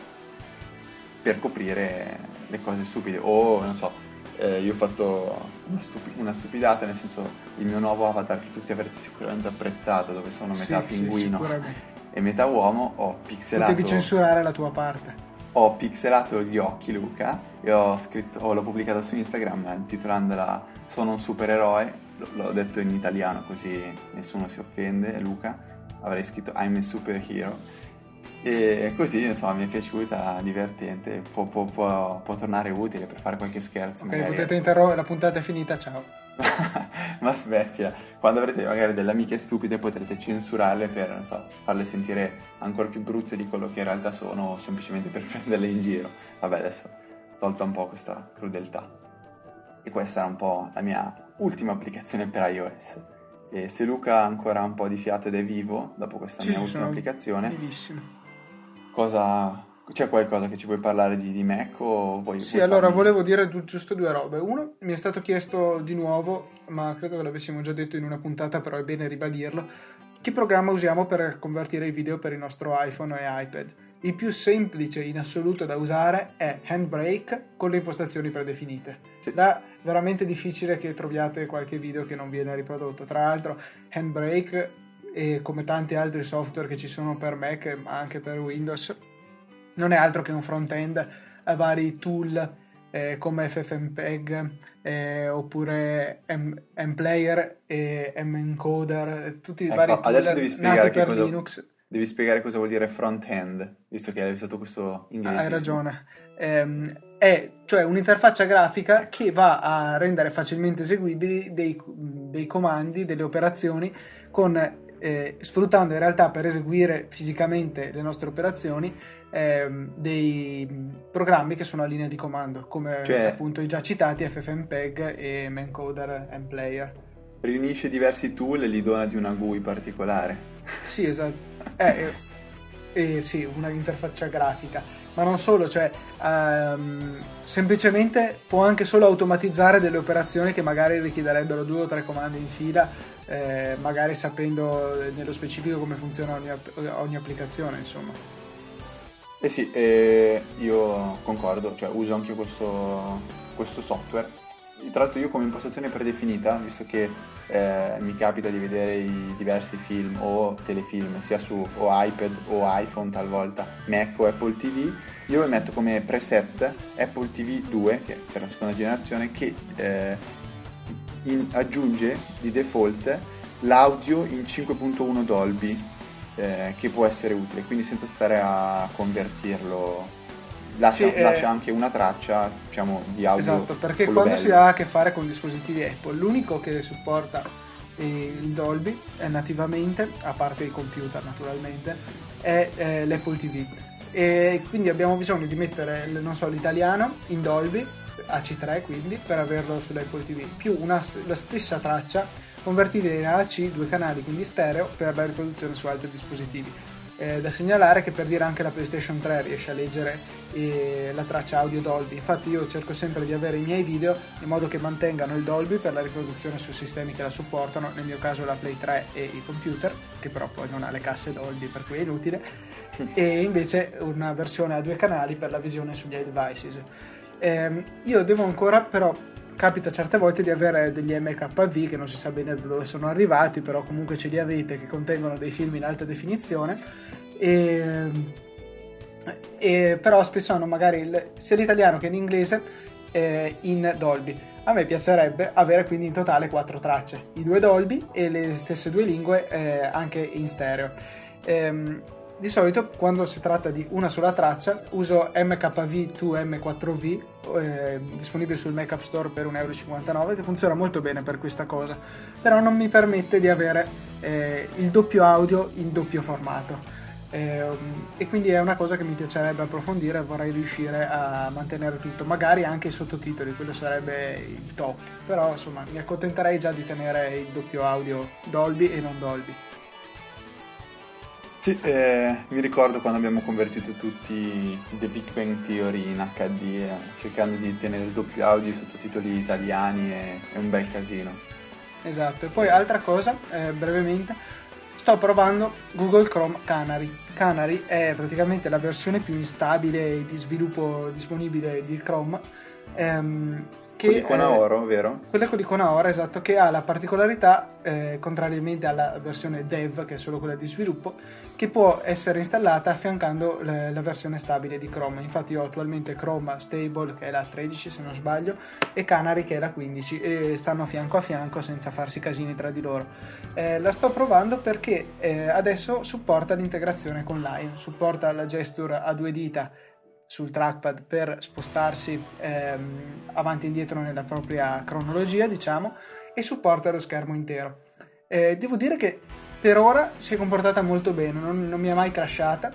per coprire le cose stupide. O, non so, eh, io ho fatto una, stupi- una, stupidata, nel senso il mio nuovo avatar che tutti avrete sicuramente apprezzato, dove sono metà sì, pinguino sì, e metà uomo, ho pixelato... Potevi censurare la tua parte. Ho pixelato gli occhi Luca e ho scritto, oh, l'ho pubblicata su Instagram intitolandola Sono un supereroe, L- l'ho detto in italiano così nessuno si offende, Luca, avrei scritto I'm a superhero e così, insomma, mi è piaciuta, divertente, può, può, può, può tornare utile per fare qualche scherzo. Ok, magari. potete interrompere, la puntata è finita, ciao. Ma smettila, quando avrete magari delle amiche stupide potrete censurarle per, non so, farle sentire ancora più brutte di quello che in realtà sono o semplicemente per prenderle in giro. Vabbè, adesso tolto un po' questa crudeltà. E questa era un po' la mia ultima applicazione per iOS. E se Luca ha ancora un po' di fiato ed è vivo dopo questa sì, mia ultima applicazione, vivissimo cosa, c'è qualcosa che ci vuoi parlare di, di Mac o vuoi Sì, allora farmi... volevo dire giusto due robe. Uno, mi è stato chiesto di nuovo, ma credo che l'avessimo già detto in una puntata, però è bene ribadirlo, che programma usiamo per convertire i video per il nostro iPhone e iPad. Il più semplice in assoluto da usare è Handbrake con le impostazioni predefinite. Sì. Là veramente difficile che troviate qualche video che non viene riprodotto. Tra l'altro Handbrake e come tanti altri software che ci sono per Mac ma anche per Windows non è altro che un front-end a vari tool eh, come FFmpeg eh, oppure M- Mplayer e M-encoder tutti i ecco, vari tool adesso devi spiegare per cosa, Linux. devi spiegare cosa vuol dire front-end visto che hai usato questo inglese hai ragione. Eh, è cioè un'interfaccia grafica che va a rendere facilmente eseguibili dei, dei comandi, delle operazioni con eh, sfruttando in realtà per eseguire fisicamente le nostre operazioni eh, dei programmi che sono a linea di comando, come cioè, appunto i già citati FFmpeg e Mancoder and Player. Riunisce diversi tool e li dona di una GUI particolare. Sì, esatto. Eh, eh, eh, sì, una interfaccia grafica. Ma non solo, cioè um, semplicemente può anche solo automatizzare delle operazioni che magari richiederebbero due o tre comandi in fila eh, magari sapendo nello specifico come funziona ogni, ogni applicazione, insomma. Eh sì, eh, io concordo, cioè uso anche questo, questo software. Tra l'altro io come impostazione predefinita, visto che eh, mi capita di vedere i diversi film o telefilm sia su o iPad o iPhone talvolta, Mac o Apple TV, io metto come preset Apple TV 2, che è la seconda generazione, che eh, in, aggiunge di default l'audio in 5.1 Dolby eh, che può essere utile, quindi senza stare a convertirlo lascia, sì, lascia eh, anche una traccia diciamo, di audio. Esatto, perché quando bello. si ha a che fare con dispositivi Apple, l'unico che supporta il Dolby è nativamente, a parte i computer naturalmente, è eh, l'Apple TV. E quindi abbiamo bisogno di mettere, non so, l'italiano in Dolby AC3 quindi per averlo sull'Apple TV più una, la stessa traccia convertita in AC due canali quindi stereo per la riproduzione su altri dispositivi. Eh, da segnalare che per dire anche la PlayStation 3 riesce a leggere eh, la traccia audio Dolby. Infatti io cerco sempre di avere i miei video in modo che mantengano il Dolby per la riproduzione su sistemi che la supportano nel mio caso la Play 3 e i computer che però poi non ha le casse Dolby per cui è inutile. E invece una versione a due canali per la visione sugli devices. Eh, io devo ancora, però, capita certe volte di avere degli MKV che non si sa bene da dove sono arrivati, però comunque ce li avete che contengono dei film in alta definizione. E, e però spesso hanno magari sia l'italiano che l'inglese eh, in Dolby. A me piacerebbe avere quindi in totale quattro tracce, i due Dolby e le stesse due lingue eh, anche in stereo. Ehm, di solito quando si tratta di una sola traccia uso MKV2M4V eh, disponibile sul Make App Store per 1,59€ che funziona molto bene per questa cosa però non mi permette di avere eh, il doppio audio in doppio formato eh, e quindi è una cosa che mi piacerebbe approfondire, vorrei riuscire a mantenere tutto, magari anche i sottotitoli, quello sarebbe il top, però insomma mi accontenterei già di tenere il doppio audio Dolby e non Dolby. Sì, eh, mi ricordo quando abbiamo convertito tutti The Big Bang Theory in HD, eh, cercando di tenere il doppio audio, i sottotitoli italiani, è, è un bel casino. Esatto, e poi altra cosa, eh, brevemente, sto provando Google Chrome Canary. Canary è praticamente la versione più instabile di sviluppo disponibile di Chrome. Ehm, che con l'icona eh, oro, vero? Quella con l'icona oro, esatto, che ha la particolarità, eh, contrariamente alla versione dev, che è solo quella di sviluppo, che può essere installata affiancando le, la versione stabile di Chrome. Infatti io ho attualmente Chrome Stable, che è la 13 se non sbaglio, e Canary, che è la 15, e stanno fianco a fianco senza farsi casini tra di loro. Eh, la sto provando perché eh, adesso supporta l'integrazione con Lion, supporta la gesture a due dita sul trackpad per spostarsi ehm, avanti e indietro nella propria cronologia, diciamo, e supporta lo schermo intero. Eh, devo dire che per ora si è comportata molto bene, non, non mi ha mai crashata,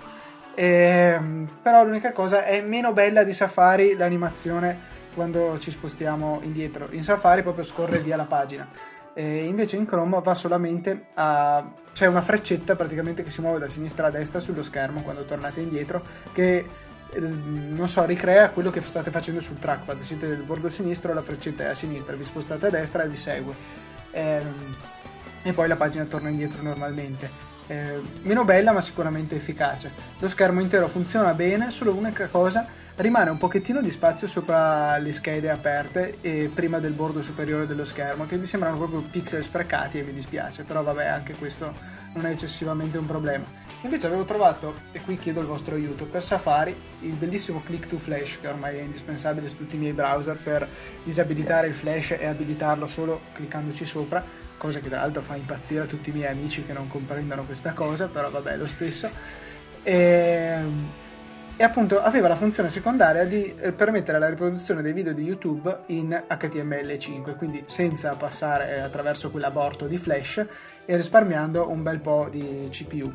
ehm, però l'unica cosa è meno bella di Safari l'animazione quando ci spostiamo indietro. In Safari proprio scorre via la pagina. E invece in Chrome va solamente a c'è una freccetta praticamente che si muove da sinistra a destra sullo schermo quando tornate indietro che non so, ricrea quello che state facendo sul trackpad. Siete nel bordo sinistro, la freccetta è a sinistra, vi spostate a destra e vi segue. Ehm, e poi la pagina torna indietro normalmente. Eh, meno bella ma sicuramente efficace. Lo schermo intero funziona bene, solo l'unica cosa rimane un pochettino di spazio sopra le schede aperte e prima del bordo superiore dello schermo che mi sembrano proprio pixel sprecati e mi dispiace, però vabbè anche questo non è eccessivamente un problema. Invece avevo trovato, e qui chiedo il vostro aiuto, per Safari il bellissimo Click to Flash, che ormai è indispensabile su tutti i miei browser per disabilitare yes. il flash e abilitarlo solo cliccandoci sopra, cosa che tra l'altro fa impazzire tutti i miei amici che non comprendono questa cosa, però vabbè lo stesso. E, ehm, e appunto aveva la funzione secondaria di eh, permettere la riproduzione dei video di YouTube in HTML5, quindi senza passare attraverso quell'aborto di flash e risparmiando un bel po' di CPU.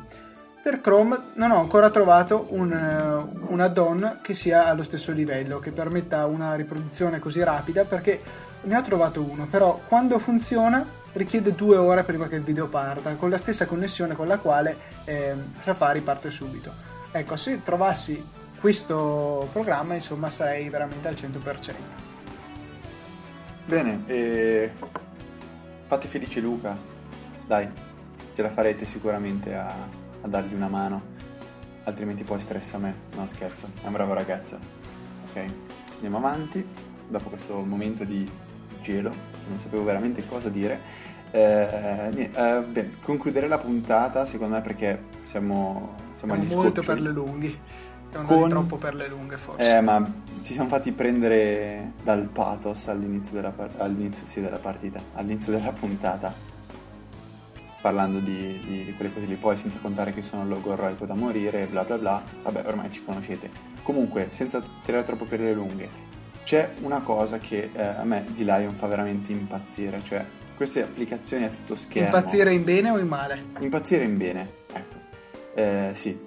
Per Chrome non ho ancora trovato un, eh, un add-on che sia allo stesso livello, che permetta una riproduzione così rapida, perché ne ho trovato uno, però quando funziona richiede due ore prima che il video parta, con la stessa connessione con la quale eh, Safari parte subito. Ecco, se trovassi questo programma, insomma, sarei veramente al 100%. Bene, e... fate felice Luca, dai, ce la farete sicuramente a a dargli una mano, altrimenti poi stressa me. No, scherzo, è un bravo ragazzo. Ok, andiamo avanti. Dopo questo momento di gelo, non sapevo veramente cosa dire. Eh, eh, beh, concludere la puntata, secondo me, perché siamo, siamo agli molto per le lunghe. Siamo con... troppo per le lunghe, forse. Eh, ma ci siamo fatti prendere dal pathos all'inizio della, all'inizio, sì, della partita, all'inizio della puntata parlando di, di, di, quelle cose lì, poi senza contare che sono logorroico da morire, bla bla bla, vabbè ormai ci conoscete. Comunque, senza tirare troppo per le lunghe, c'è una cosa che eh, a me di Lion fa veramente impazzire, cioè queste applicazioni a tutto schermo. Impazzire in bene o in male? Impazzire in bene, ecco. Eh, sì,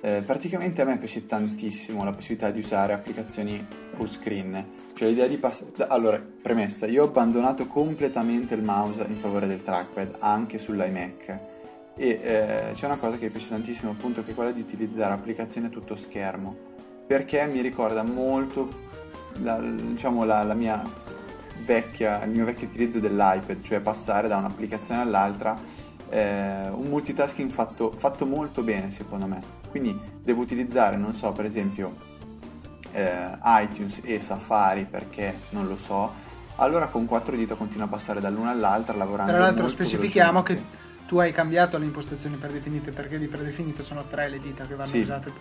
eh, praticamente a me piace tantissimo la possibilità di usare applicazioni full screen cioè l'idea di passare... Allora, premessa, io ho abbandonato completamente il mouse in favore del trackpad, anche sull'iMac. E eh, c'è una cosa che mi piace tantissimo, appunto, che è quella di utilizzare applicazioni a tutto schermo. Perché mi ricorda molto, la, diciamo, la, la mia vecchia, il mio vecchio utilizzo dell'iPad, cioè passare da un'applicazione all'altra, eh, un multitasking fatto, fatto molto bene secondo me. Quindi devo utilizzare, non so, per esempio eh, iTunes e Safari perché non lo so, allora con quattro dita continua a passare dall'una all'altra lavorando. Tra l'altro specifichiamo che tu hai cambiato le impostazioni predefinite perché di predefinite sono tre le dita che vanno sì. usate.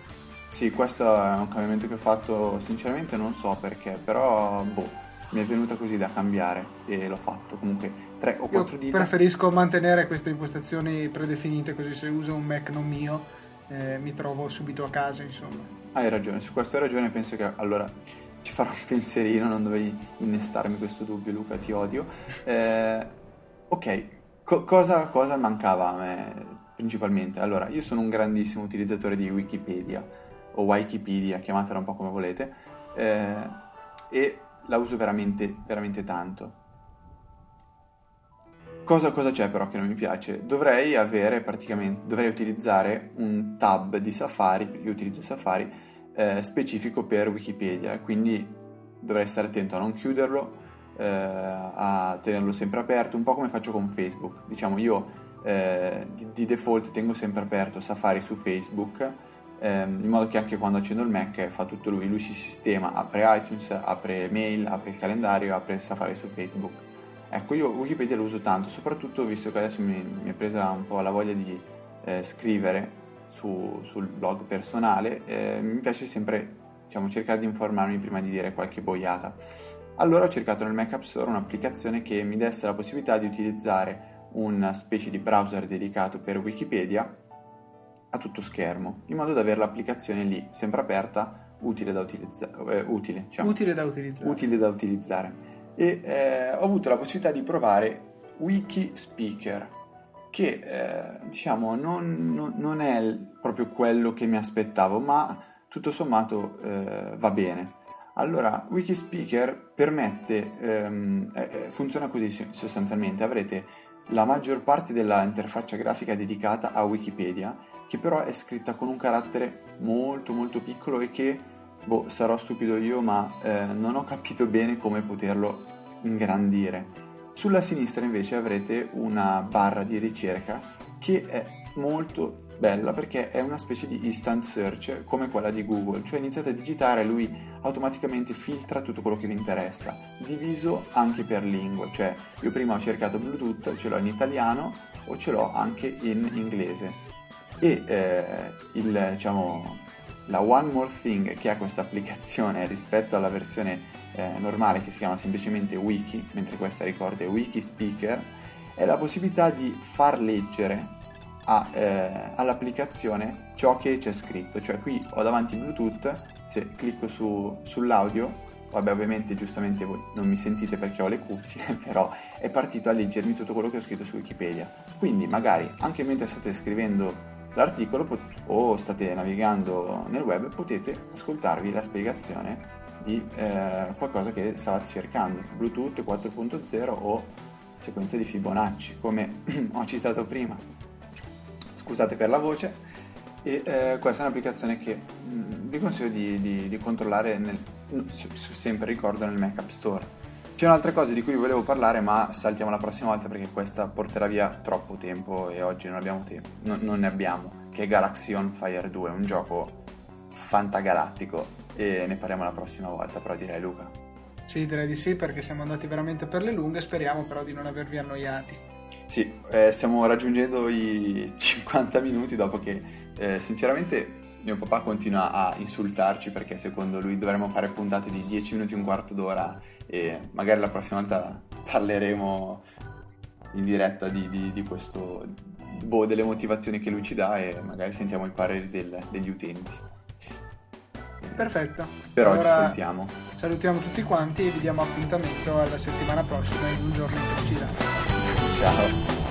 Sì, questo è un cambiamento che ho fatto sinceramente non so perché, però boh, mi è venuta così da cambiare e l'ho fatto. Comunque tre o quattro dita. Preferisco mantenere queste impostazioni predefinite così se uso un Mac non mio eh, mi trovo subito a casa, insomma. Hai ragione, su questo hai ragione, penso che allora ci farò un pensierino, non dovevi innestarmi questo dubbio Luca, ti odio. Eh, ok, Co- cosa, cosa, mancava a me? principalmente. Allora, io sono un grandissimo utilizzatore di Wikipedia o Wikipedia, chiamatela un po' come volete, eh, e la uso veramente, veramente tanto. Cosa, cosa, c'è però che non mi piace? Dovrei avere praticamente, dovrei utilizzare un tab di Safari, io utilizzo Safari, eh, specifico per Wikipedia, quindi dovrei stare attento a non chiuderlo, eh, a tenerlo sempre aperto, un po' come faccio con Facebook. Diciamo io eh, di, di, default tengo sempre aperto Safari su Facebook, ehm, in modo che anche quando accendo il Mac fa tutto lui, lui si sistema, apre iTunes, apre mail, apre il calendario, apre Safari su Facebook. Ecco, io Wikipedia lo uso tanto, soprattutto visto che adesso mi, mi è presa un po' la voglia di eh, scrivere su, sul blog personale, eh, mi piace sempre diciamo, cercare di informarmi prima di dire qualche boiata. Allora ho cercato nel Mac App Store un'applicazione che mi desse la possibilità di utilizzare una specie di browser dedicato per Wikipedia a tutto schermo, in modo da avere l'applicazione lì sempre aperta, utile da, utilizza- eh, utile, diciamo, utile da utilizzare. Utile da utilizzare. E eh, ho avuto la possibilità di provare Wikispeaker, che eh, diciamo non, non, non, è proprio quello che mi aspettavo, ma tutto sommato eh, va bene. Allora, Wikispeaker permette, ehm, eh, eh, funziona così sostanzialmente, avrete la maggior parte della interfaccia grafica dedicata a Wikipedia, che però è scritta con un carattere molto molto piccolo e che, boh, sarò stupido io, ma eh, non ho capito bene come poterlo ingrandire. Sulla sinistra invece avrete una barra di ricerca che è molto bella perché è una specie di instant search come quella di Google, cioè iniziate a digitare e lui automaticamente filtra tutto quello che vi interessa, diviso anche per lingue, cioè io prima ho cercato Bluetooth, ce l'ho in italiano o ce l'ho anche in inglese. E eh, il, diciamo, la One More Thing che ha questa applicazione rispetto alla versione eh, normale che si chiama semplicemente Wiki, mentre questa ricorda è Wiki Speaker, è la possibilità di far leggere a, eh, all'applicazione ciò che c'è scritto. Cioè qui ho davanti Bluetooth, se clicco su, sull'audio, vabbè ovviamente giustamente voi non mi sentite perché ho le cuffie, però è partito a leggermi tutto quello che ho scritto su Wikipedia. Quindi magari anche mentre state scrivendo l'articolo o state navigando nel web potete ascoltarvi la spiegazione di eh, qualcosa che stavate cercando, Bluetooth 4.0 o sequenza di Fibonacci, come ho citato prima. Scusate per la voce, e eh, questa è un'applicazione che mh, mm, vi consiglio di, di, di controllare nel, sempre ricordo nel Mac App Store. C'è un'altra cosa di cui volevo parlare, ma saltiamo la prossima volta perché questa porterà via troppo tempo e oggi non abbiamo tempo, no, non ne abbiamo, che è Galaxy on Fire 2, un gioco fantagalattico e ne parliamo la prossima volta, però direi Luca. Sì, direi di sì perché siamo andati veramente per le lunghe, speriamo però di non avervi annoiati. Sì, eh, stiamo raggiungendo i 50 minuti dopo che eh, sinceramente mio papà continua a insultarci perché secondo lui dovremmo fare puntate di 10 minuti, un quarto d'ora e magari la prossima volta parleremo in diretta di, di, di questo, boh, delle motivazioni che lui ci dà e magari sentiamo i pareri del, degli utenti. Perfetto. Per allora, oggi salutiamo. Salutiamo tutti quanti e vi diamo appuntamento alla settimana prossima in un giorno in precisa. Ciao.